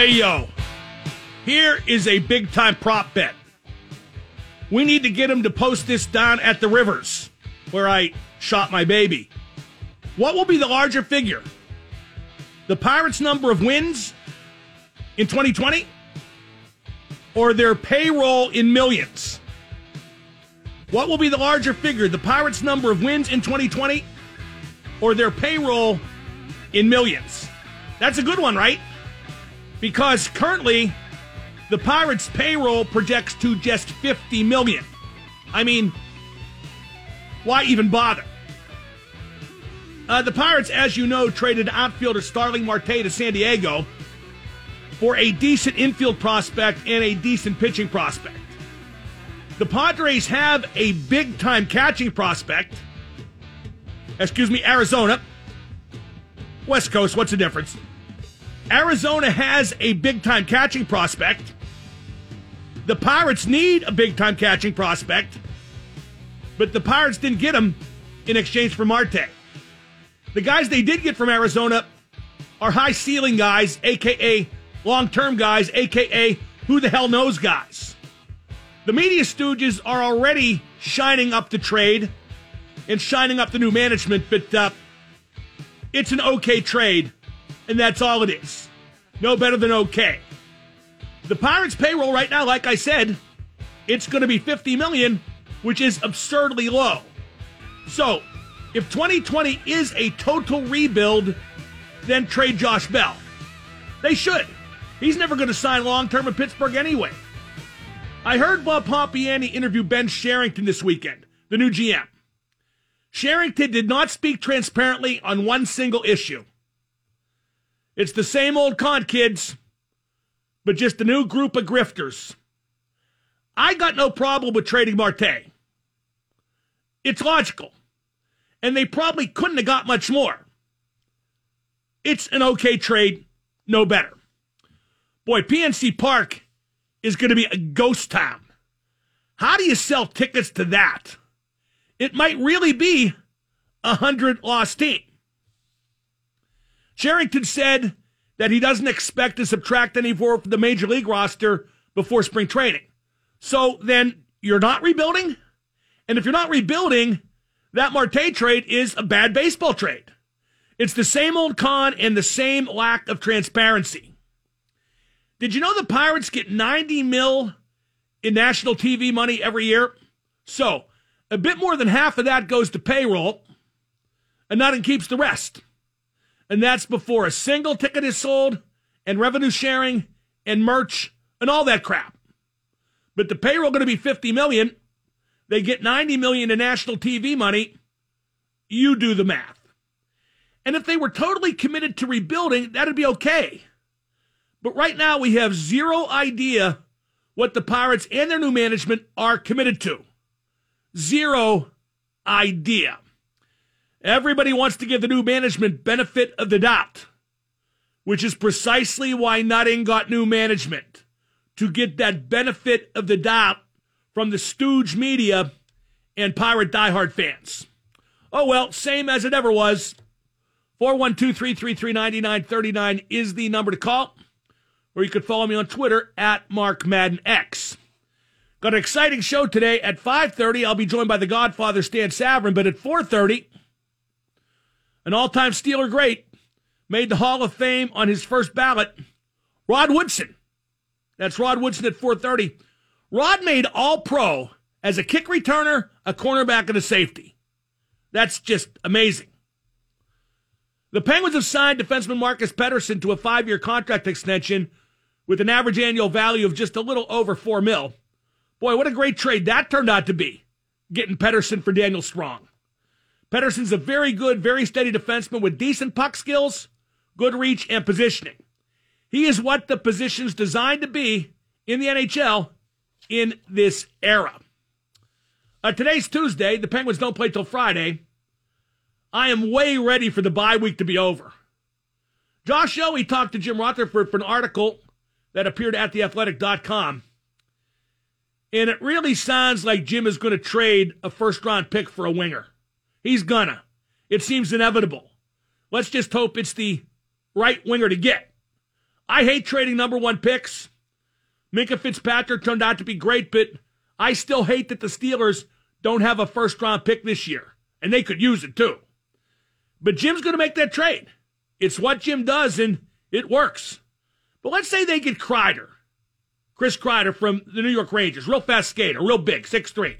Hey, yo. Here is a big time prop bet. We need to get him to post this down at the Rivers, where I shot my baby. What will be the larger figure? The Pirates' number of wins in 2020? Or their payroll in millions? What will be the larger figure? The Pirates' number of wins in 2020? Or their payroll in millions? That's a good one, right? Because currently, the Pirates' payroll projects to just 50 million. I mean, why even bother? Uh, the Pirates, as you know, traded outfielder Starling Marte to San Diego for a decent infield prospect and a decent pitching prospect. The Padres have a big time catching prospect. Excuse me, Arizona. West Coast, what's the difference? Arizona has a big time catching prospect. The Pirates need a big time catching prospect, but the Pirates didn't get him in exchange for Marte. The guys they did get from Arizona are high ceiling guys, aka long term guys, aka who the hell knows guys. The media stooges are already shining up the trade and shining up the new management, but uh, it's an okay trade, and that's all it is. No better than okay. The Pirates' payroll right now, like I said, it's going to be 50 million, which is absurdly low. So, if 2020 is a total rebuild, then trade Josh Bell. They should. He's never going to sign long term in Pittsburgh anyway. I heard Bob Pompeani interview Ben Cherington this weekend, the new GM. Cherington did not speak transparently on one single issue. It's the same old con kids but just a new group of grifters. I got no problem with trading Marte. It's logical. And they probably couldn't have got much more. It's an okay trade, no better. Boy, PNC Park is going to be a ghost town. How do you sell tickets to that? It might really be a hundred lost team. Cherington said that he doesn't expect to subtract any for the major league roster before spring training. So then you're not rebuilding? And if you're not rebuilding, that Marte trade is a bad baseball trade. It's the same old con and the same lack of transparency. Did you know the Pirates get 90 mil in national TV money every year? So a bit more than half of that goes to payroll, and nothing keeps the rest and that's before a single ticket is sold and revenue sharing and merch and all that crap. But the payroll going to be 50 million. They get 90 million in national TV money. You do the math. And if they were totally committed to rebuilding, that'd be okay. But right now we have zero idea what the Pirates and their new management are committed to. Zero idea. Everybody wants to give the new management benefit of the doubt, which is precisely why Nutting got new management to get that benefit of the doubt from the stooge media and pirate diehard fans. Oh well, same as it ever was. 412 333 9939 is the number to call. Or you could follow me on Twitter at Mark Madden X. Got an exciting show today at 5.30. I'll be joined by the Godfather Stan Savran, but at 4.30, an all time Steeler great, made the Hall of Fame on his first ballot, Rod Woodson. That's Rod Woodson at 430. Rod made all pro as a kick returner, a cornerback, and a safety. That's just amazing. The Penguins have signed defenseman Marcus Pettersson to a five year contract extension with an average annual value of just a little over four mil. Boy, what a great trade that turned out to be, getting Pedersen for Daniel Sprong. Pettersson's a very good, very steady defenseman with decent puck skills, good reach, and positioning. He is what the position's designed to be in the NHL in this era. Uh, today's Tuesday. The Penguins don't play till Friday. I am way ready for the bye week to be over. Josh Yohe talked to Jim Rutherford for an article that appeared at theathletic.com. And it really sounds like Jim is going to trade a first round pick for a winger. He's gonna. It seems inevitable. Let's just hope it's the right winger to get. I hate trading number one picks. Minkah Fitzpatrick turned out to be great, but I still hate that the Steelers don't have a first round pick this year, and they could use it too. But Jim's going to make that trade. It's what Jim does, and it works. But let's say they get Kreider, Chris Kreider from the New York Rangers, real fast skater, real big, six three.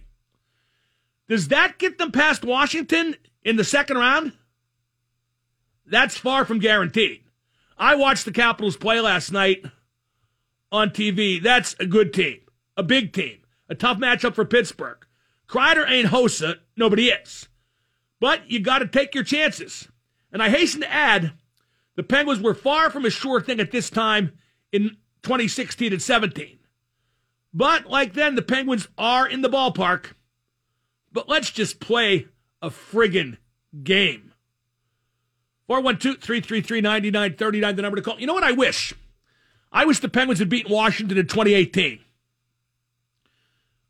Does that get them past Washington in the second round? That's far from guaranteed. I watched the Capitals play last night on TV. That's a good team, a big team, a tough matchup for Pittsburgh. Kreider ain't Hossa, nobody is. But you got to take your chances. And I hasten to add, the Penguins were far from a sure thing at this time in 2016 and 17. But like then, the Penguins are in the ballpark. But let's just play a friggin' game. 412 333 9939, the number to call. You know what I wish? I wish the Penguins had beaten Washington in 2018.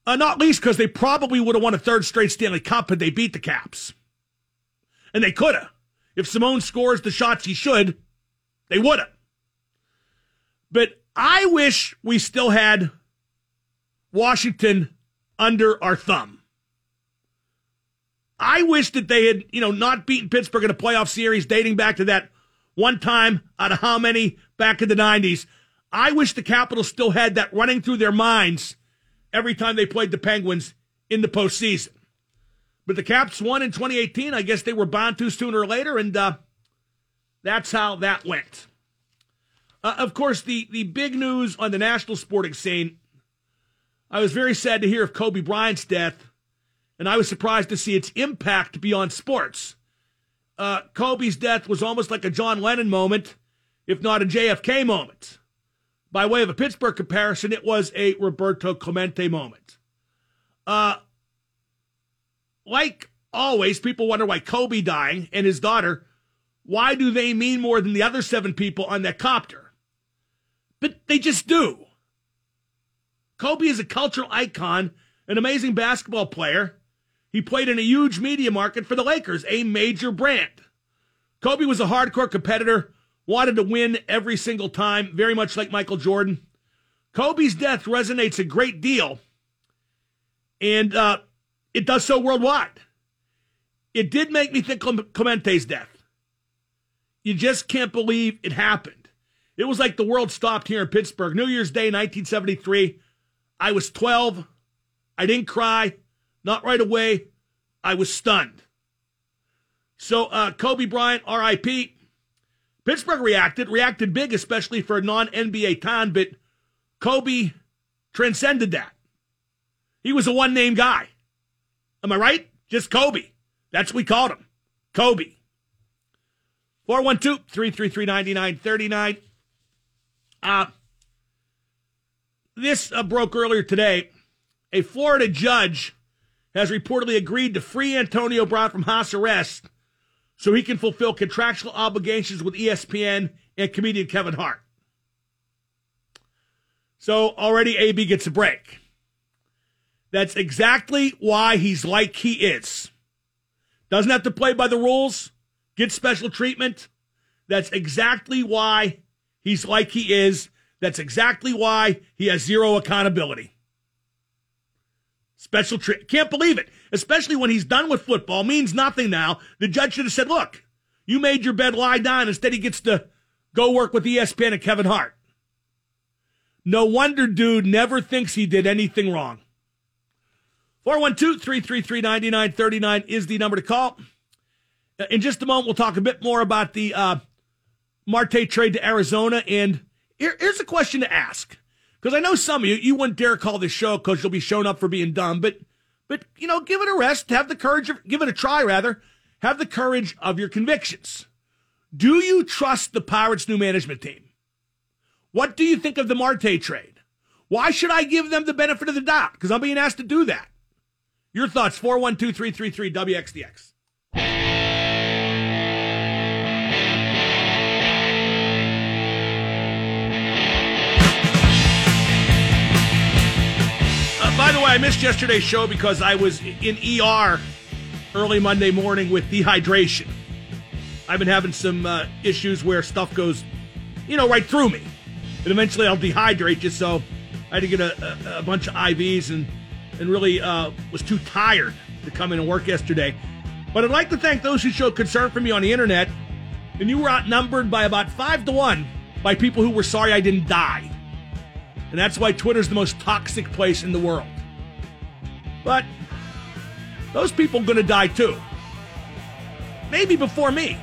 Uh, not least because they probably would have won a third straight Stanley Cup had they beat the Caps. And they could have. If Simon scores the shots he should, they would have. But I wish we still had Washington under our thumb. I wish that they had, you know, not beaten Pittsburgh in a playoff series dating back to that one time out of how many back in the 90s. I wish the Capitals still had that running through their minds every time they played the Penguins in the postseason. But the Caps won in 2018. I guess they were bound to sooner or later, and uh, that's how that went. Uh, of course, the, the big news on the national sporting scene, I was very sad to hear of Kobe Bryant's death, and I was surprised to see its impact beyond sports. Uh, Kobe's death was almost like a John Lennon moment, if not a JFK moment. By way of a Pittsburgh comparison, it was a Roberto Clemente moment. Uh, like always, people wonder why Kobe dying and his daughter, why do they mean more than the other seven people on that copter? But they just do. Kobe is a cultural icon, an amazing basketball player. He played in a huge media market for the Lakers, a major brand. Kobe was a hardcore competitor, wanted to win every single time, very much like Michael Jordan. Kobe's death resonates a great deal. And uh, it does so worldwide. It did make me think Clemente's death. You just can't believe it happened. It was like the world stopped here in Pittsburgh. New Year's Day, 1973. I was 12. I didn't cry, not right away. I was stunned. So, uh, Kobe Bryant, RIP. Pittsburgh reacted, reacted big, especially for a non NBA town, but Kobe transcended that. He was a one name guy. Am I right? Just Kobe. That's what we called him. Kobe. 412 333 9939. Uh, this uh, broke earlier today. A Florida judge has reportedly agreed to free Antonio Brown from house arrest so he can fulfill contractual obligations with ESPN and comedian Kevin Hart. So already AB gets a break. That's exactly why he's like he is. Doesn't have to play by the rules, get special treatment. That's exactly why he's like he is. That's exactly why he has zero accountability. Special treat. Can't believe it. Especially when he's done with football, means nothing now. The judge should have said, look, you made your bed lie down. Instead, he gets to go work with ESPN and Kevin Hart. No wonder dude never thinks he did anything wrong. 412 333 9939 is the number to call. In just a moment, we'll talk a bit more about the uh, Marte trade to Arizona. And here, here's a question to ask. Because I know some of you, you wouldn't dare call this show because you'll be shown up for being dumb. But, but you know, give it a rest. Have the courage, of, give it a try, rather. Have the courage of your convictions. Do you trust the Pirates' new management team? What do you think of the Marte trade? Why should I give them the benefit of the doubt? Because I'm being asked to do that. Your thoughts, 412 333 WXDX. I missed yesterday's show because I was in ER early Monday morning with dehydration. I've been having some uh, issues where stuff goes, you know, right through me. and eventually I'll dehydrate you. So I had to get a, a, a bunch of IVs and and really uh, was too tired to come in and work yesterday. But I'd like to thank those who showed concern for me on the internet. And you were outnumbered by about five to one by people who were sorry I didn't die. And that's why Twitter's the most toxic place in the world. But those people are going to die too. Maybe before me.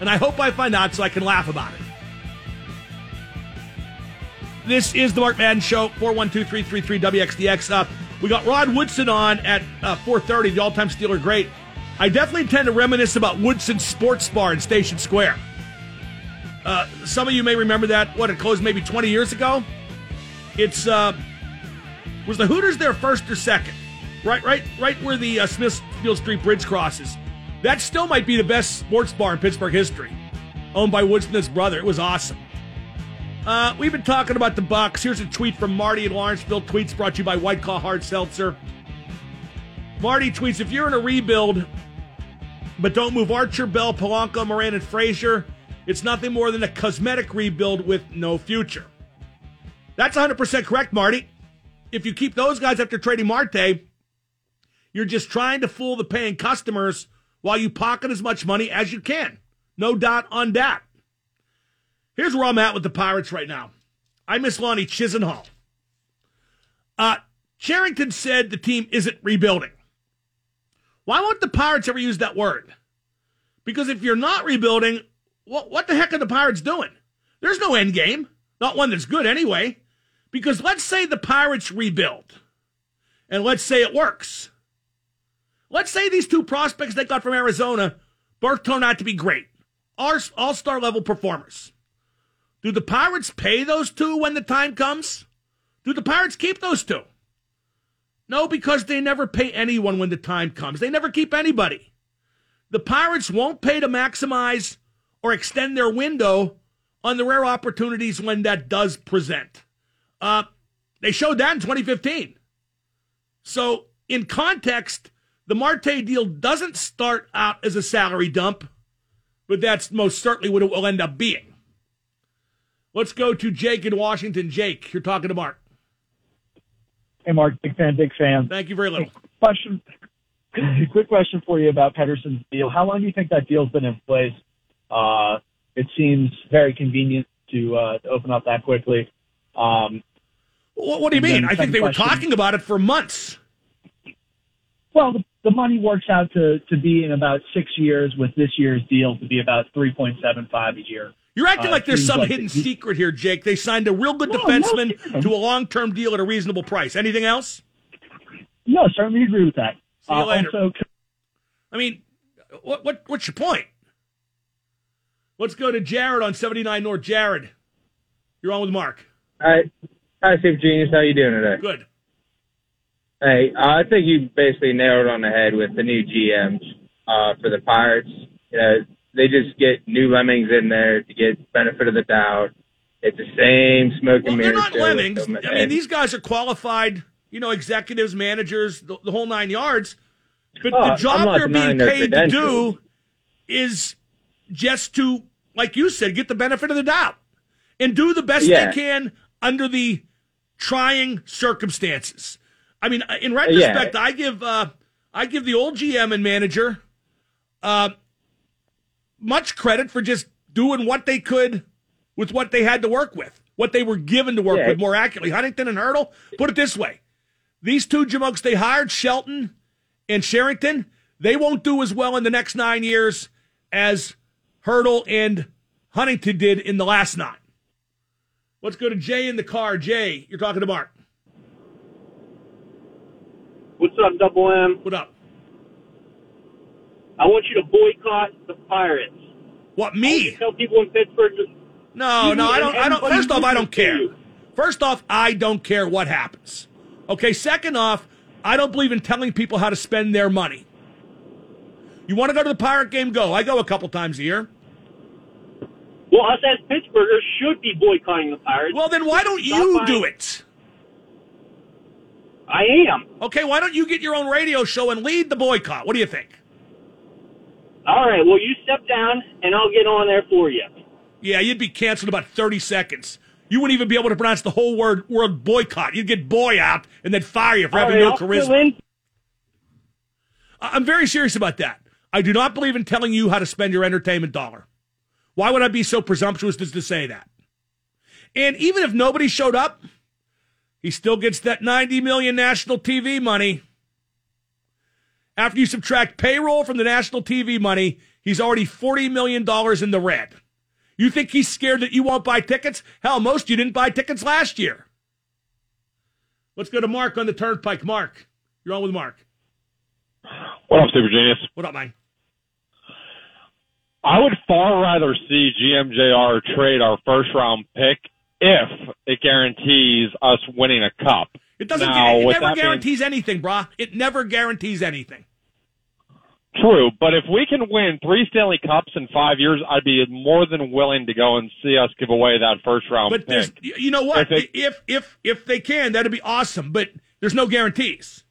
And I hope I find out so I can laugh about it. This is the Mark Madden Show, 412-333-WXDX. Uh, we got Rod Woodson on at uh, 4.30, the all-time Steeler great. I definitely tend to reminisce about Woodson's Sports Bar in Station Square. Uh, some of you may remember that. What, it closed maybe 20 years ago? It's, uh, was the Hooters there first or second? Right, right, right where the uh, Smithfield Street Bridge crosses. That still might be the best sports bar in Pittsburgh history. Owned by Woodson and brother. It was awesome. Uh, we've been talking about the Bucks. Here's a tweet from Marty in Lawrenceville. Tweets brought to you by White Claw Hard Seltzer. Marty tweets: If you're in a rebuild, but don't move Archer, Bell, Polanco, Moran, and Frazier, it's nothing more than a cosmetic rebuild with no future. That's 100% correct, Marty. If you keep those guys after trading Marte, you're just trying to fool the paying customers while you pocket as much money as you can. No doubt on that. Here's where I'm at with the Pirates right now. I miss Lonnie Chisenhall. Uh, Cherington said the team isn't rebuilding. Why won't the Pirates ever use that word? Because if you're not rebuilding, what, what the heck are the Pirates doing? There's no end game, not one that's good anyway. Because let's say the Pirates rebuild, and let's say it works. Let's say these two prospects they got from Arizona both turned out to be great, all star level performers. Do the Pirates pay those two when the time comes? Do the Pirates keep those two? No, because they never pay anyone when the time comes. They never keep anybody. The Pirates won't pay to maximize or extend their window on the rare opportunities when that does present. Uh, they showed that in 2015. So, in context, the Marte deal doesn't start out as a salary dump, but that's most certainly what it will end up being. Let's go to Jake in Washington. Jake, you're talking to Mark. Hey, Mark, big fan, big fan. Thank you very little. Question, quick question for you about Pettersson's deal. How long do you think that deal's been in place? Uh, it seems very convenient to, uh, to open up that quickly. Um, what, what, do you mean? I think they question, were talking about it for months. Well, the, the money works out to, to be in about six years, with this year's deal to be about 3.75 a year. You're acting uh, like there's some like hidden the, secret here, Jake. They signed a real good no, defenseman no, to a long term deal at a reasonable price. Anything else? No, certainly agree with that. See you uh, later. Also, I mean, what, what what's your point? Let's go to Jared on 79 North. Jared, you're on with Mark. Hi, hi, Super Genius. How you doing today? Good. Hey, uh, I think you basically nailed it on the head with the new GMs uh, for the Pirates. You know, they just get new lemmings in there to get benefit of the doubt. It's the same smoke and well, They're not lemmings. I mean, these guys are qualified, you know, executives, managers, the, the whole nine yards. But oh, the job they're being paid to do is just to, like you said, get the benefit of the doubt and do the best yeah. they can under the trying circumstances. I mean, in retrospect, yeah. I give uh, I give the old GM and manager uh, much credit for just doing what they could with what they had to work with, what they were given to work yeah. with more accurately. Huntington and Hurdle. put it this way these two jamokes they hired, Shelton and Cherington, they won't do as well in the next nine years as Hurdle and Huntington did in the last nine. Let's go to Jay in the car. Jay, you're talking to Mark. What's up, Double M? What up? I want you to boycott the Pirates. What me? Tell people in Pittsburgh. no, no, I don't. I don't. First off, I don't care. First off, I don't care what happens. Okay. Second off, I don't believe in telling people how to spend their money. You want to go to the Pirate game? Go. I go a couple times a year. Well, us as Pittsburghers should be boycotting the Pirates. Well, then why don't you do it? I am. Okay, why don't you get your own radio show and lead the boycott? What do you think? All right. Well, you step down, and I'll get on there for you. Yeah, you'd be canceled about 30 seconds. You wouldn't even be able to pronounce the whole word word boycott. You'd get boy out and then fire you for All having right, no I'll charisma. in. I'm very serious about that. I do not believe in telling you how to spend your entertainment dollar. Why would I be so presumptuous as to say that? And even if nobody showed up, he still gets that 90 million national TV money. After you subtract payroll from the national TV money, he's already $40 million in the red. You think he's scared that you won't buy tickets? Hell, most of you didn't buy tickets last year. Let's go to Mark on the turnpike. Mark, you're on with Mark. What up, Super Genius? What up, man? I would far rather see GMJR trade our first round pick if it guarantees us winning a cup. It doesn't. Now, it never guarantees anything, brah. It never guarantees anything. True, but if we can win three Stanley Cups in five years, I'd be more than willing to go and see us give away that first round But pick. you know what? If it- if if if they can, that'd be awesome. But there's no guarantees.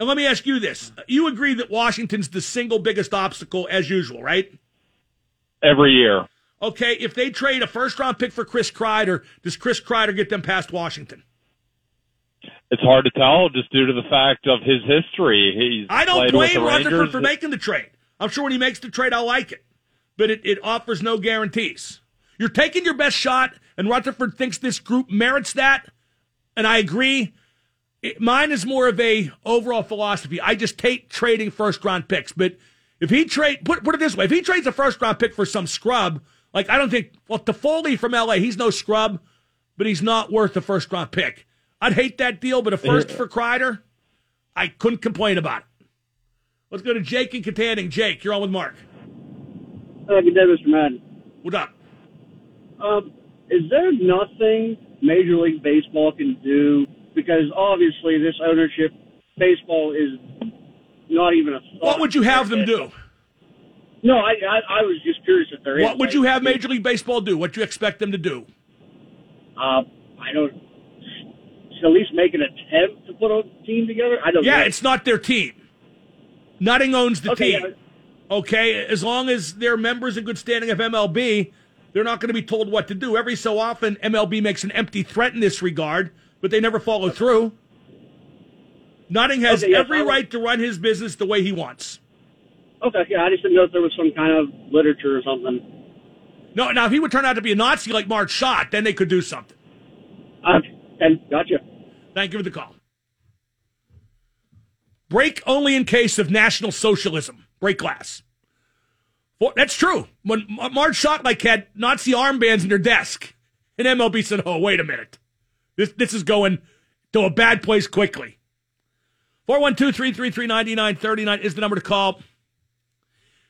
And let me ask you this: You agree that Washington's the single biggest obstacle, as usual, right? Every year. Okay, if they trade a first round pick for Chris Kreider, does Chris Kreider get them past Washington? It's hard to tell just due to the fact of his history. He's I don't blame the Rutherford for making the trade. I'm sure when he makes the trade, I'll like it. But it, it offers no guarantees. You're taking your best shot, and Rutherford thinks this group merits that, and I agree. It, mine is more of a overall philosophy. I just hate trading first round picks. But if he trade, put put it this way, if he trades a first round pick for some scrub, like I don't think, well, Toffoli from LA, he's no scrub, but he's not worth a first round pick. I'd hate that deal, but a first for Kreider, I couldn't complain about it. Let's go to Jake and Kittanning. Jake, you're on with Mark. Uh, good day, Mr. Madden. What up? Um, is there nothing Major League Baseball can do? Because obviously, this ownership, baseball is not even a thought. What would you have them do? No, I, I, I was just curious if there is. What would you have Major League Baseball do? What do you expect them to do? Uh, I don't. At least make an attempt to put a team together. I don't. Yeah, know. it's not their team. Nutting owns the okay. team. yeah. Okay, as long as they're members in good standing of MLB, they're not going to be told what to do. Every so often, MLB makes an empty threat in this regard, but they never follow through. Nutting has Okay, yeah, every right to run his business the way he wants. Okay, yeah, I just didn't know if there was some kind of literature or something. No, now if he would turn out to be a Nazi like Marge Schott, then they could do something. Uh, and gotcha. Thank you for the call. Break only in case of National Socialism. Break glass. For, that's true. When M- Marge Schott like had Nazi armbands in her desk, and MLB said, "Oh, wait a minute, this this is going to a bad place quickly." 412-333-9939 is the number to call.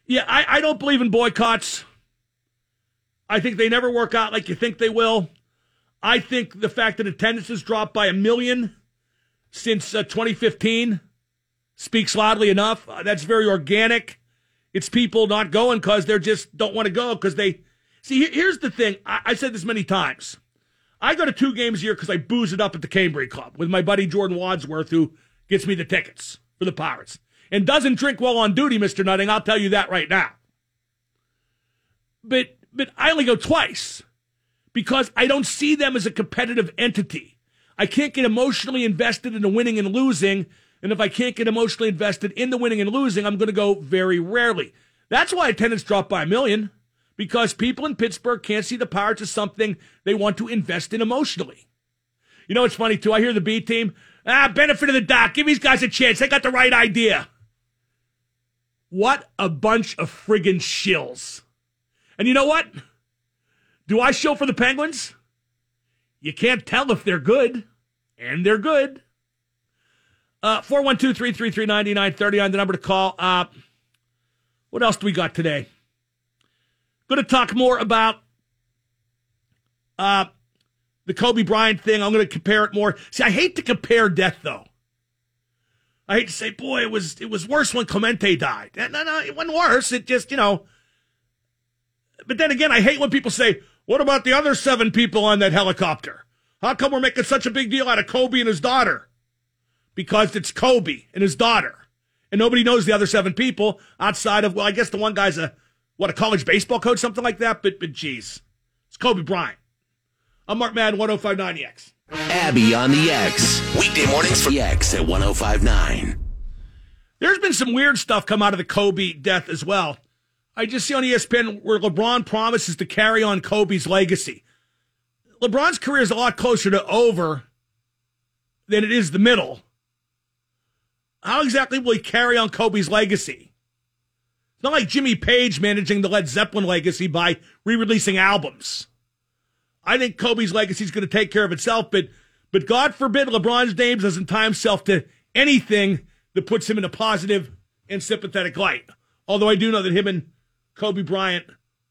Yeah, I, I don't believe in boycotts. I think they never work out like you think they will. I think the fact that attendance has dropped by a million since uh, 2015 speaks loudly enough. Uh, that's very organic. It's people not going because they just don't want to go because they see. Here's the thing. I, I said this many times. I go to two games a year because I booze it up at the Cambridge Club with my buddy Jordan Wadsworth, who gets me the tickets for the Pirates and doesn't drink while on duty, Mister Nutting. I'll tell you that right now. But but I only go twice because I don't see them as a competitive entity. I can't get emotionally invested in the winning and losing. And if I can't get emotionally invested in the winning and losing, I'm going to go very rarely. That's why attendance dropped by a million because people in Pittsburgh can't see the Pirates as something they want to invest in emotionally. You know, it's funny too. I hear the B team, ah, benefit of the doubt. Give these guys a chance. They got the right idea. What a bunch of friggin' shills. And you know what? Do I show for the Penguins? You can't tell if they're good, and they're good. Uh, 412 333 9939, the number to call. Uh, what else do we got today? Going to talk more about uh, the Kobe Bryant thing. I'm going to compare it more. See, I hate to compare death, though. I hate to say, boy, it was it was worse when Clemente died. Eh, no, no, it wasn't worse. It just, you know. But then again, I hate when people say, "What about the other seven people on that helicopter? How come we're making such a big deal out of Kobe and his daughter?" Because it's Kobe and his daughter, and nobody knows the other seven people outside of well, I guess the one guy's a what a college baseball coach, something like that. But but geez, it's Kobe Bryant. I'm Mark Madden, 1059 The X. Abby on the X. Weekday mornings for the X at 1059. There's been some weird stuff come out of the Kobe death as well. I just see on ESPN where LeBron promises to carry on Kobe's legacy. LeBron's career is a lot closer to over than it is the middle. How exactly will he carry on Kobe's legacy? It's not like Jimmy Page managing the Led Zeppelin legacy by re releasing albums. I think Kobe's legacy is going to take care of itself, but but God forbid LeBron's name doesn't tie himself to anything that puts him in a positive and sympathetic light. Although I do know that him and Kobe Bryant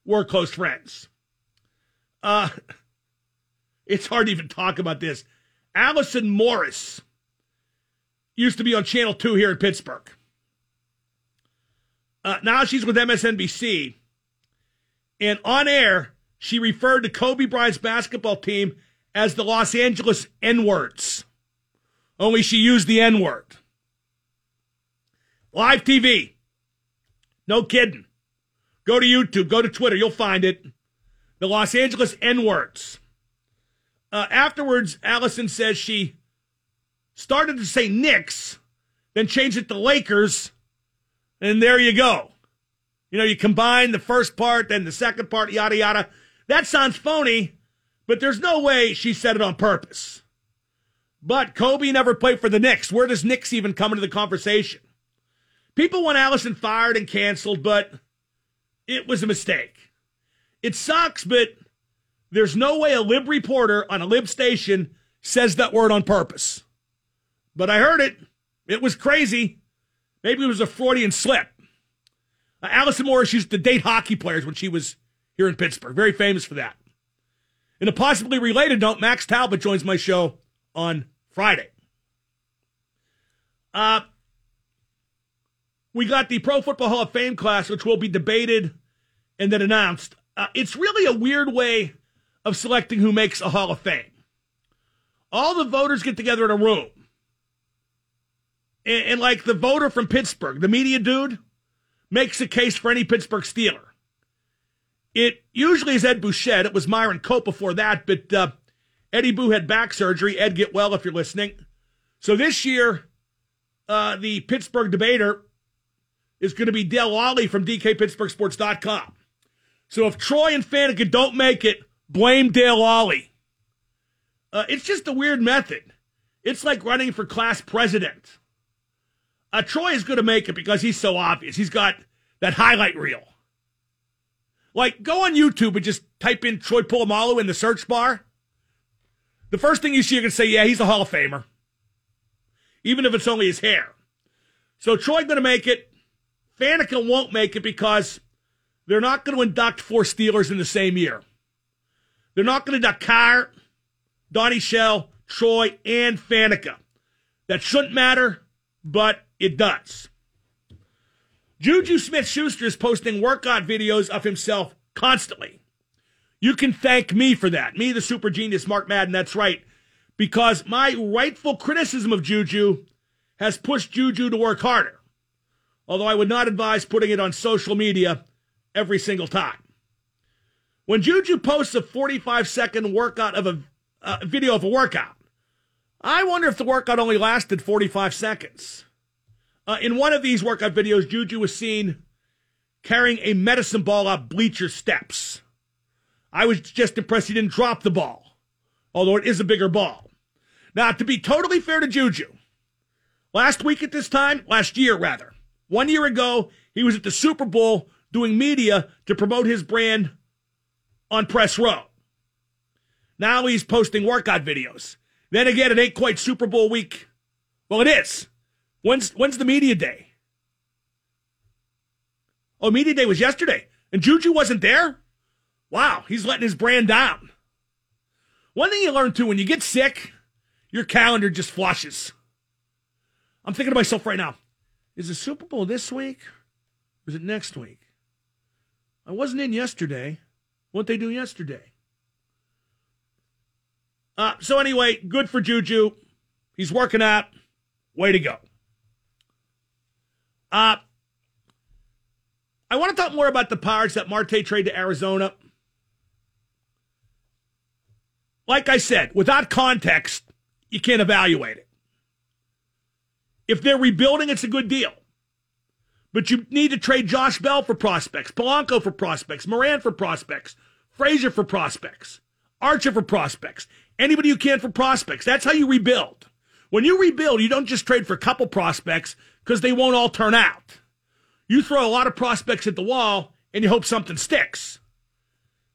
were close friends. Uh, it's hard to even talk about this. Allison Morris used to be on Channel 2 here in Pittsburgh. Uh, now she's with MSNBC. And on air, she referred to Kobe Bryant's basketball team as the Los Angeles N words. Only she used the N word. Live TV. No kidding. Go to YouTube, go to Twitter, you'll find it. The Los Angeles N words. Uh, afterwards, Allison says she started to say Knicks, then changed it to Lakers, and there you go. You know, you combine the first part, then the second part, yada, yada. That sounds phony, but there's no way she said it on purpose. But Kobe never played for the Knicks. Where does Knicks even come into the conversation? People want Allison fired and canceled, but it was a mistake. It sucks, but there's no way a lib reporter on a lib station says that word on purpose. But I heard it. It was crazy. Maybe it was a Freudian slip. Uh, Allison Morris used to date hockey players when she was here in Pittsburgh. Very famous for that. In a possibly related note, Max Talbot joins my show on Friday. Uh, we got the Pro Football Hall of Fame class, which will be debated and then announced. Uh, it's really a weird way of selecting who makes a Hall of Fame. All the voters get together in a room. And, and like the voter from Pittsburgh, the media dude, makes a case for any Pittsburgh Steeler. It usually is Ed Bouchette. It was Myron Cope before that, but uh, Eddie Boo had back surgery. Ed, get well if you're listening. So this year, uh, the Pittsburgh debater is going to be Dale Lolley from DKPittsburghSports.com. So if Troy and Faneca don't make it, blame Dale Lolley. Uh, it's just a weird method. It's like running for class president. Uh, Troy is going to make it because he's so obvious. He's got that highlight reel. Like, go on YouTube and just type in Troy Polamalu in the search bar. The first thing you see, you're going to say, yeah, he's a Hall of Famer. Even if it's only his hair. So Troy going to make it. Faneca won't make it because they're not going to induct four Steelers in the same year. They're not going to induct Carr, Donnie Shell, Troy, and Faneca. That shouldn't matter, but it does. Juju Smith Schuster is posting workout videos of himself constantly. You can thank me for that. Me, the super genius, Mark Madden, that's right. Because my rightful criticism of Juju has pushed Juju to work harder. Although I would not advise putting it on social media every single time. When Juju posts a 45 second workout of a uh, video of a workout, I wonder if the workout only lasted 45 seconds. Uh, in one of these workout videos, Juju was seen carrying a medicine ball up bleacher steps. I was just impressed he didn't drop the ball, although it is a bigger ball. Now, to be totally fair to Juju, last week at this time, last year rather, one year ago, he was at the Super Bowl doing media to promote his brand on press row. Now he's posting workout videos. Then again, it ain't quite Super Bowl week. Well, it is. When's when's the media day? Oh, media day was yesterday, and Juju wasn't there. Wow, he's letting his brand down. One thing you learn too, when you get sick, your calendar just flushes. I'm thinking to myself right now: Is the Super Bowl this week, or is it next week? I wasn't in yesterday. What they do yesterday? Uh, so anyway, good for Juju. He's working out. Way to go. Uh, I want to talk more about the Pirates that Marte trade to Arizona. like I said, without context, you can't evaluate it. If they're rebuilding, it's a good deal. But you need to trade Josh Bell for prospects, Polanco for prospects, Moran for prospects, Frazier for prospects, Archer for prospects, anybody you can for prospects. That's how you rebuild. When you rebuild, you don't just trade for a couple prospects because they won't all turn out. You throw a lot of prospects at the wall and you hope something sticks.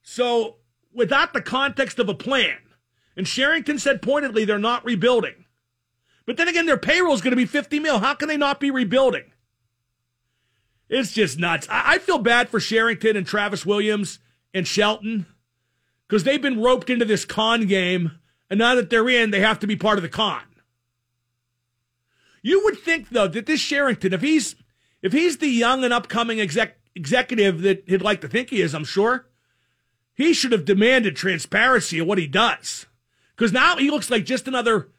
So, without the context of a plan, and Cherington said pointedly they're not rebuilding. But then again, their payroll is going to be 50 mil. How can they not be rebuilding? It's just nuts. I, I feel bad for Cherington and Travis Williams and Shelton because they've been roped into this con game, and now that they're in, they have to be part of the con. You would think, though, that this Cherington, if he's if he's the young and upcoming exec, executive that he'd like to think he is, I'm sure, he should have demanded transparency of what he does. Because now he looks like just another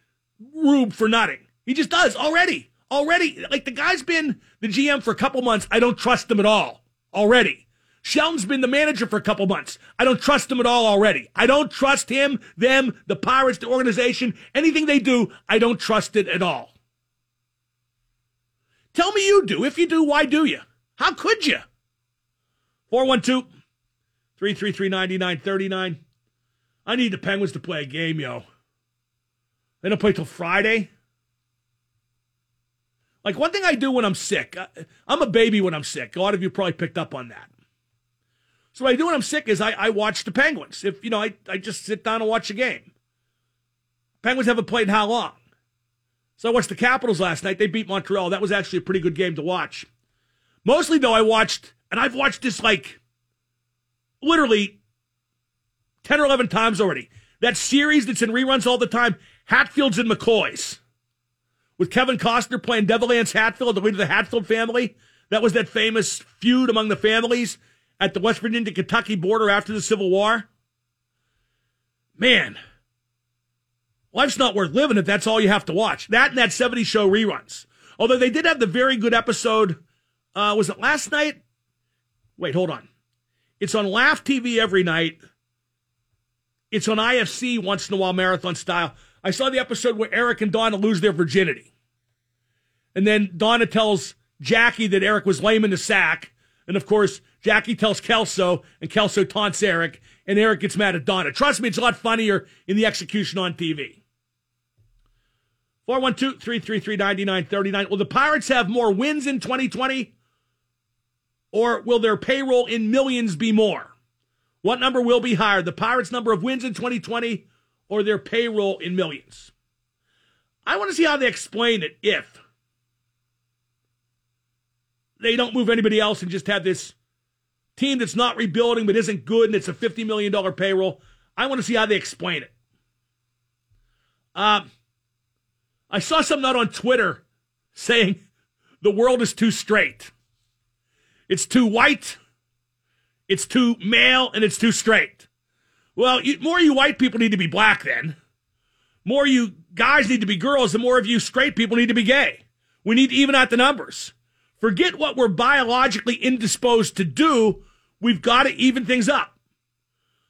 rube for nothing. He just does already. Already. Like the guy's been the GM for a couple months. I don't trust him at all. Already. Shelton's been the manager for a couple months. I don't trust him at all already. I don't trust him, them, the Pirates, the organization, anything they do, I don't trust it at all. Tell me you do. If you do, why do you? How could you? 412 333 9939. I need the Penguins to play a game, yo. They don't play till Friday. Like one thing I do when I'm sick, I'm a baby when I'm sick. A lot of you probably picked up on that. So what I do when I'm sick is I, I watch the Penguins. If you know, I, I just sit down and watch a game. Penguins haven't played in how long? So I watched the Capitals last night. They beat Montreal. That was actually a pretty good game to watch. Mostly though, I watched, and I've watched this like literally 10 or 11 times already. That series that's in reruns all the time, Hatfields and McCoys. With Kevin Costner playing Devil Anse Hatfield, the leader of the Hatfield family. That was that famous feud among the families at the West Virginia Kentucky border after the Civil War. Man, life's not worth living if that's all you have to watch. That and that 70 show reruns. Although they did have the very good episode, uh, was it last night? Wait, hold on. It's on Laff TV every night. It's on IFC once in a while, marathon style. I saw the episode where Eric and Donna lose their virginity. And then Donna tells Jackie that Eric was lame in the sack. And of course, Jackie tells Kelso, and Kelso taunts Eric, and Eric gets mad at Donna. Trust me, it's a lot funnier in the execution on TV. 412 333 9939. Will the Pirates have more wins in 2020? Or will their payroll in millions be more? What number will be higher? The Pirates' number of wins in 2020 or their payroll in millions? I want to see how they explain it if they don't move anybody else and just have this team that's not rebuilding but isn't good and it's a $50 million payroll. I want to see how they explain it. Uh, I saw something out on Twitter saying the world is too straight. It's too white, it's too male, and it's too straight. Well, you, more you white people need to be black then. More you guys need to be girls, the more of you straight people need to be gay. We need to even out the numbers. Forget what we're biologically indisposed to do. We've got to even things up.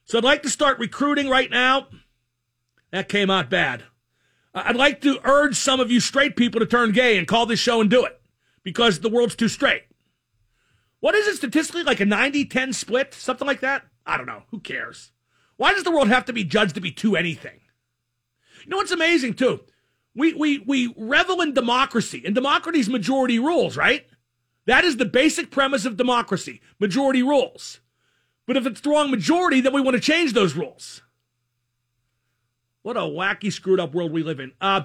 So I'd like to start recruiting right now. That came out bad. I'd like to urge some of you straight people to turn gay and call this show and do it because the world's too straight. What is it statistically? Like a 90 10 split? Something like that? I don't know. Who cares? Why does the world have to be judged to be two anything? You know what's amazing too? We, we, we revel in democracy, and democracy's majority rules, right? That is the basic premise of democracy majority rules. But if it's the wrong majority, then we want to change those rules. What a wacky, screwed up world we live in. Uh,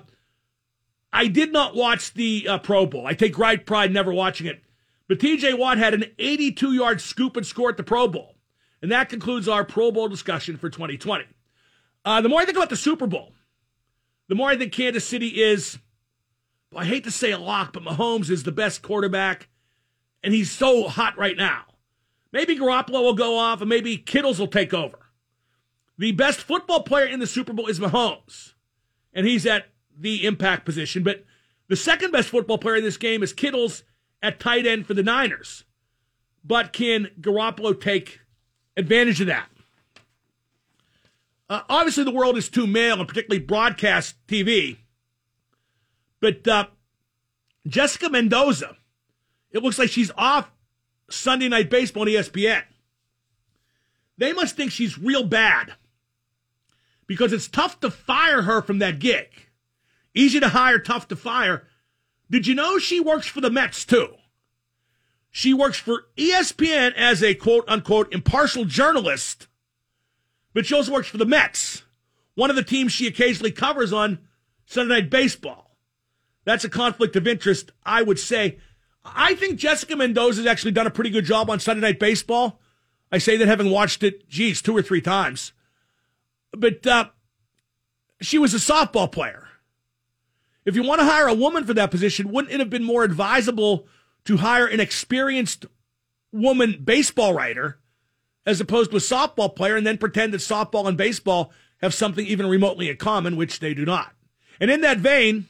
I did not watch the uh, Pro Bowl. I take great pride never watching it. But TJ Watt had an 82 yard scoop and score at the Pro Bowl. And that concludes our Pro Bowl discussion for 2020. Uh, the more I think about the Super Bowl, the more I think Kansas City is, well, I hate to say a lock, but Mahomes is the best quarterback, and he's so hot right now. Maybe Garoppolo will go off, and maybe Kittles will take over. The best football player in the Super Bowl is Mahomes, and he's at the impact position. But the second best football player in this game is Kittles at tight end for the Niners. But can Garoppolo take advantage of that? Uh, obviously, the world is too male, and particularly broadcast TV. But uh, Jessica Mendoza, it looks like she's off Sunday Night Baseball on ESPN. They must think she's real bad because it's tough to fire her from that gig. Easy to hire, tough to fire. Did you know she works for the Mets too? She works for ESPN as a quote unquote impartial journalist, but she also works for the Mets, one of the teams she occasionally covers on Sunday Night Baseball. That's a conflict of interest, I would say. I think Jessica Mendoza has actually done a pretty good job on Sunday Night Baseball. I say that having watched it, geez, two or three times. But uh, she was a softball player. If you want to hire a woman for that position, wouldn't it have been more advisable to hire an experienced woman baseball writer as opposed to a softball player and then pretend that softball and baseball have something even remotely in common, which they do not? And in that vein,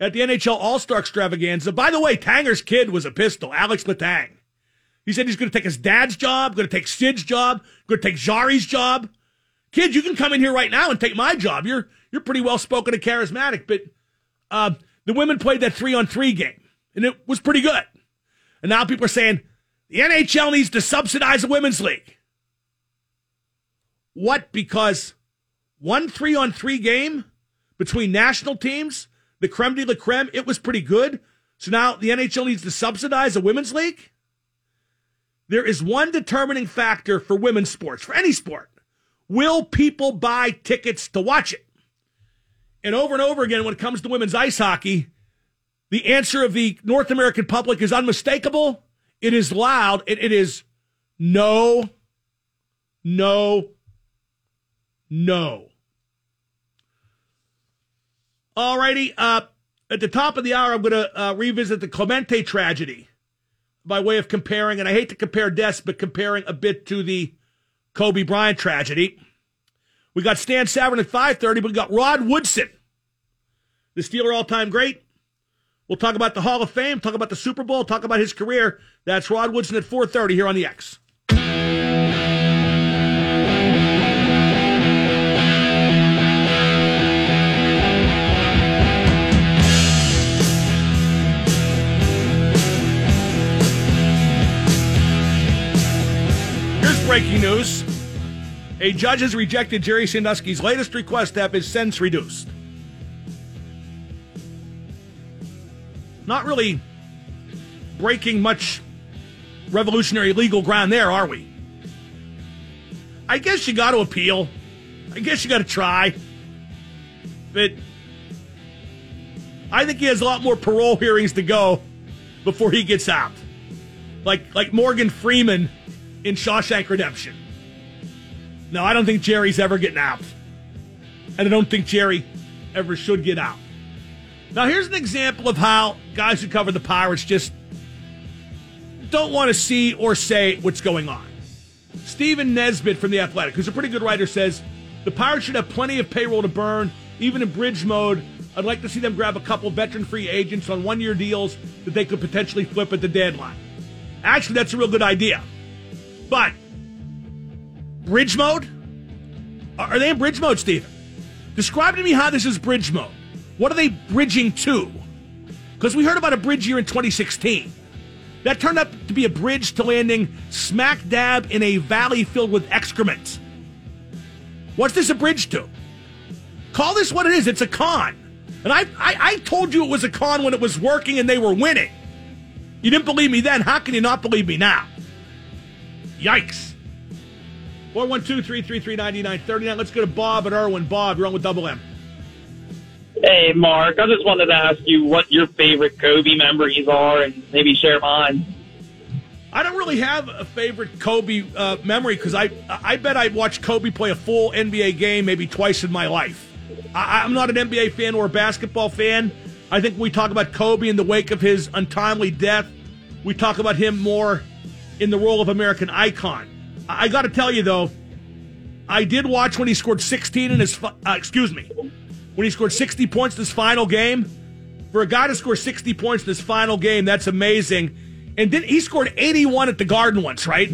at the NHL All Star extravaganza, by the way, Tanger's kid was a pistol, Alex Letang. He said he's going to take his dad's job, going to take Sid's job, going to take Jarry's job. Kid, you can come in here right now and take my job. You're you're pretty well spoken and charismatic, but uh, the women played that three on three game, and it was pretty good. And now people are saying the NHL needs to subsidize the women's league. What? Because one three on three game between national teams, the creme de la creme, it was pretty good. So now the NHL needs to subsidize a women's league? There is one determining factor for women's sports, for any sport. Will people buy tickets to watch it? And over and over again, when it comes to women's ice hockey, the answer of the North American public is unmistakable. It is loud. and it is no, no, no. Alrighty. Uh, at the top of the hour, I'm going to uh, revisit the Clemente tragedy by way of comparing, and I hate to compare deaths, but comparing a bit to the Kobe Bryant tragedy. We got Stan Savran at 5.30, but we got Rod Woodson, the Steeler all-time great. We'll talk about the Hall of Fame, talk about the Super Bowl, talk about his career. That's Rod Woodson at 4.30 here on the X. breaking news. A judge has rejected Jerry Sandusky's latest request to have his sentence reduced. Not really breaking much revolutionary legal ground there, are we? I guess you got to appeal. I guess you got to try. But I think he has a lot more parole hearings to go before he gets out. Like like Morgan Freeman in Shawshank Redemption. No, I don't think Jerry's ever getting out. And I don't think Jerry ever should get out. Now, here's an example of how guys who cover the Pirates just don't want to see or say what's going on. Stephen Nesbitt from The Athletic, who's a pretty good writer, says the Pirates should have plenty of payroll to burn, even in bridge mode. I'd like to see them grab a couple veteran free agents on one year deals that they could potentially flip at the deadline. Actually, that's a real good idea. But bridge mode? Are they in bridge mode, Steven? Describe to me how this is bridge mode. What are they bridging to? Because we heard about a bridge year in 2016. That turned out to be a bridge to landing smack dab in a valley filled with excrement. What's this a bridge to? Call this what it is. It's a con. And I, I, I told you it was a con when it was working and they were winning. You didn't believe me then. How can you not believe me now? Yikes. 412 333 9939. Let's go to Bob and Irwin. Bob, you're on with Double M. Hey, Mark. I just wanted to ask you what your favorite Kobe memories are and maybe share mine. I don't really have a favorite Kobe uh, memory because I I bet I watched Kobe play a full NBA game maybe twice in my life. I, I'm not an NBA fan or a basketball fan. I think we talk about Kobe in the wake of his untimely death. We talk about him more in the role of American icon. I got to tell you though, I did watch when he scored 16 in his uh, excuse me, when he scored 60 points in his final game. For a guy to score 60 points in his final game, that's amazing. And then he scored 81 at the Garden once, right?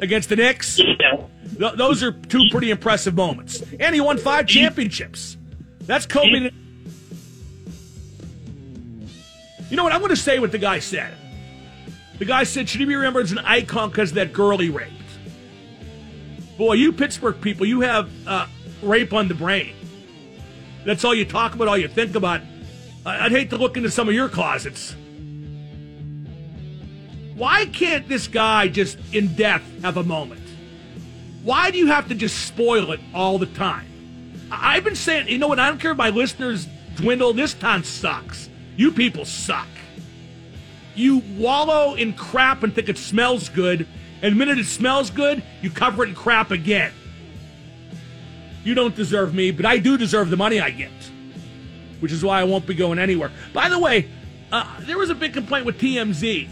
Against the Knicks. Yeah. Th- those are two pretty impressive moments. And he won five championships. That's Kobe. You know what? I'm going to say what the guy said. The guy said, should he be remembered as an icon because that girl he raped? Boy, you Pittsburgh people, you have uh, rape on the brain. That's all you talk about, all you think about. I'd hate to look into some of your closets. Why can't this guy just in death have a moment? Why do you have to just spoil it all the time? I've been saying, you know what? I don't care if my listeners dwindle. This town sucks. You people suck. You wallow in crap and think it smells good, and the minute it smells good, you cover it in crap again. You don't deserve me, but I do deserve the money I get, which is why I won't be going anywhere. By the way, uh, there was a big complaint with TMZ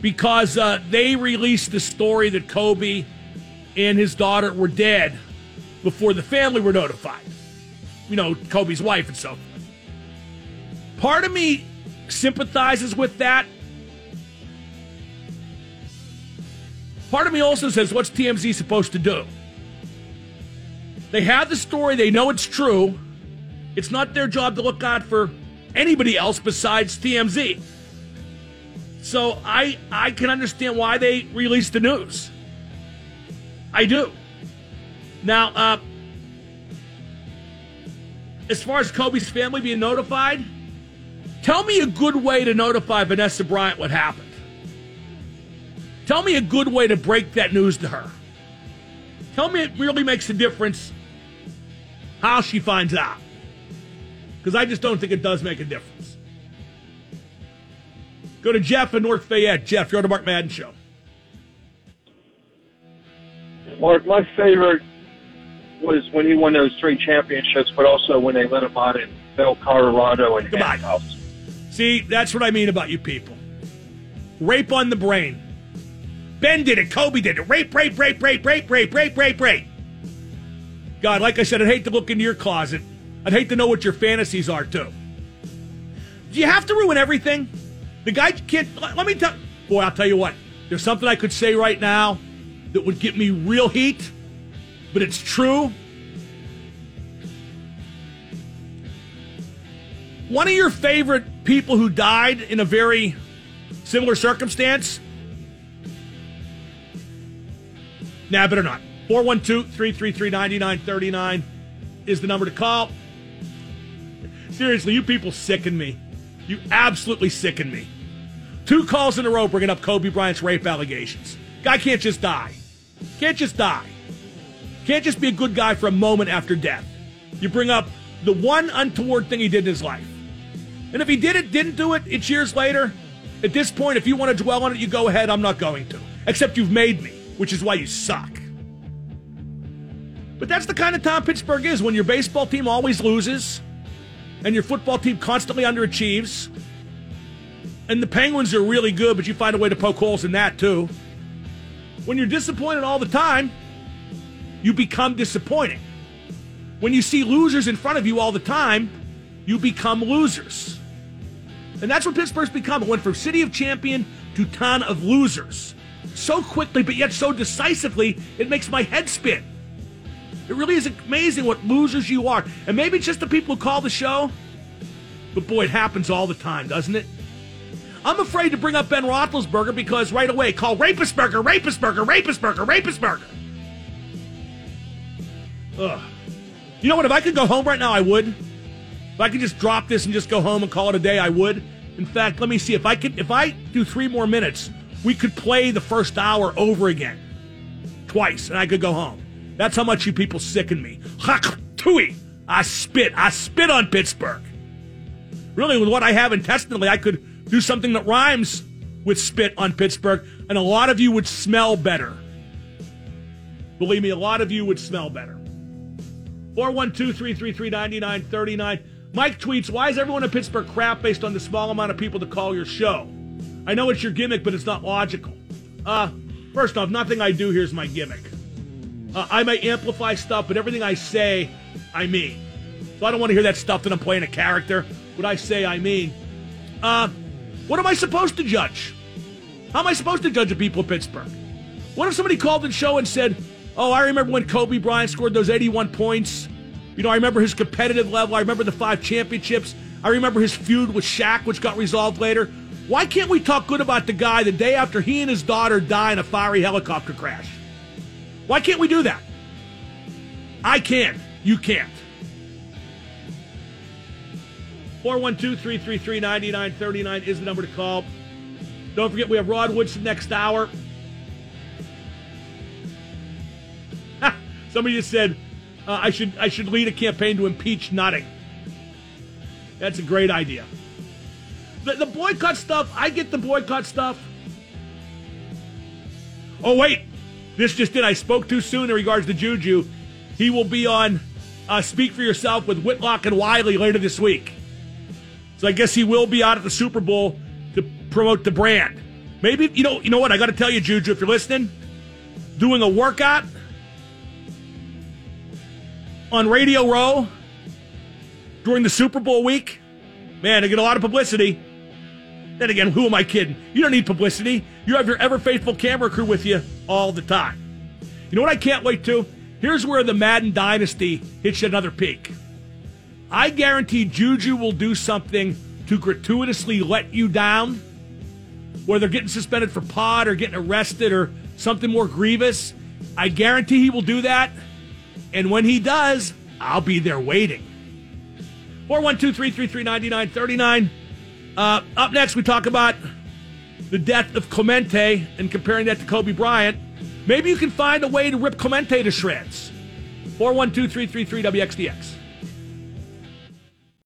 because uh, they released the story that Kobe and his daughter were dead before the family were notified. You know, Kobe's wife and so forth. Part of me sympathizes with that. Part of me also says, what's TMZ supposed to do? They have the story, they know it's true. It's not their job to look out for anybody else besides TMZ. So I I can understand why they released the news. I do. Now, uh, as far as Kobe's family being notified, tell me a good way to notify Vanessa Bryant what happened. Tell me a good way to break that news to her. Tell me it really makes a difference how she finds out. Because I just don't think it does make a difference. Go to Jeff in North Fayette. Jeff, you're on the Mark Madden Show. Mark, my favorite was when he won those three championships, but also when they let him out in Vail, Colorado, and Goodbye. handcuffs. See, that's what I mean about you people. Rape on the brain. Ben did it. Kobe did it. Rape, rape, rape, rape, rape, rape, rape, rape, rape. God, like I said, I'd hate to look into your closet. I'd hate to know what your fantasies are, too. Do you have to ruin everything? The guy can't. Let me tell. Boy, I'll tell you what. There's something I could say right now that would get me real heat, but it's true. One of your favorite people who died in a very similar circumstance? Nah, better not. 412 333 9939 is the number to call. Seriously, you people sicken me. You absolutely sicken me. Two calls in a row bringing up Kobe Bryant's rape allegations. Guy can't just die. Can't just die. Can't just be a good guy for a moment after death. You bring up the one untoward thing he did in his life. And if he did it, didn't do it, it's years later. At this point, if you want to dwell on it, you go ahead. I'm not going to. Except you've made me, which is why you suck. But that's the kind of town Pittsburgh is when your baseball team always loses and your football team constantly underachieves. And the Penguins are really good, but you find a way to poke holes in that too. When you're disappointed all the time, you become disappointing. When you see losers in front of you all the time, you become losers. And that's what Pittsburgh's become. It went from city of champion to town of losers. So quickly, but yet so decisively, it makes my head spin. It really is amazing what losers you are. And maybe it's just the people who call the show, but boy, it happens all the time, doesn't it? I'm afraid to bring up Ben Roethlisberger because right away, call Rapist Burger, Rapist Burger. Ugh. You know what? If I could go home right now, I would. If I could just drop this and just go home and call it a day, I would. In fact, let me see if I could. If I do three more minutes, we could play the first hour over again, twice, and I could go home. That's how much you people sicken me. Tui. I spit. I spit on Pittsburgh. Really, with what I have intestinally, I could do something that rhymes with spit on Pittsburgh, and a lot of you would smell better. Believe me, a lot of you would smell better. 412 333 9939. Mike tweets, Why is everyone in Pittsburgh crap based on the small amount of people to call your show? I know it's your gimmick, but it's not logical. Uh, first off, nothing I do here is my gimmick. Uh, I may amplify stuff, but everything I say, I mean. So I don't want to hear that stuff that I'm playing a character. What I say, I mean. Uh, what am I supposed to judge? How am I supposed to judge the people of Pittsburgh? What if somebody called the show and said, Oh, I remember when Kobe Bryant scored those 81 points. You know, I remember his competitive level. I remember the five championships. I remember his feud with Shaq, which got resolved later. Why can't we talk good about the guy the day after he and his daughter die in a fiery helicopter crash? Why can't we do that? I can't. You can't. 412 333 9939 is the number to call. Don't forget, we have Rod Woodson next hour. Somebody just said uh, I should I should lead a campaign to impeach Nutting. That's a great idea. The, the boycott stuff, I get the boycott stuff. Oh wait, this just did. I spoke too soon in regards to Juju. He will be on uh, Speak for Yourself with Whitlock and Wiley later this week. So I guess he will be out at the Super Bowl to promote the brand. Maybe you know you know what I got to tell you, Juju, if you're listening, doing a workout on Radio Row during the Super Bowl week, man, I get a lot of publicity. Then again, who am I kidding? You don't need publicity. You have your ever faithful camera crew with you all the time. You know what I can't wait to? Here's where the Madden dynasty hits another peak. I guarantee Juju will do something to gratuitously let you down, where they're getting suspended for pod or getting arrested or something more grievous. I guarantee he will do that. And when he does, I'll be there waiting. 412 333 9939. Uh, up next, we talk about the death of Clemente and comparing that to Kobe Bryant. Maybe you can find a way to rip Clemente to shreds. 412 333 WXDX.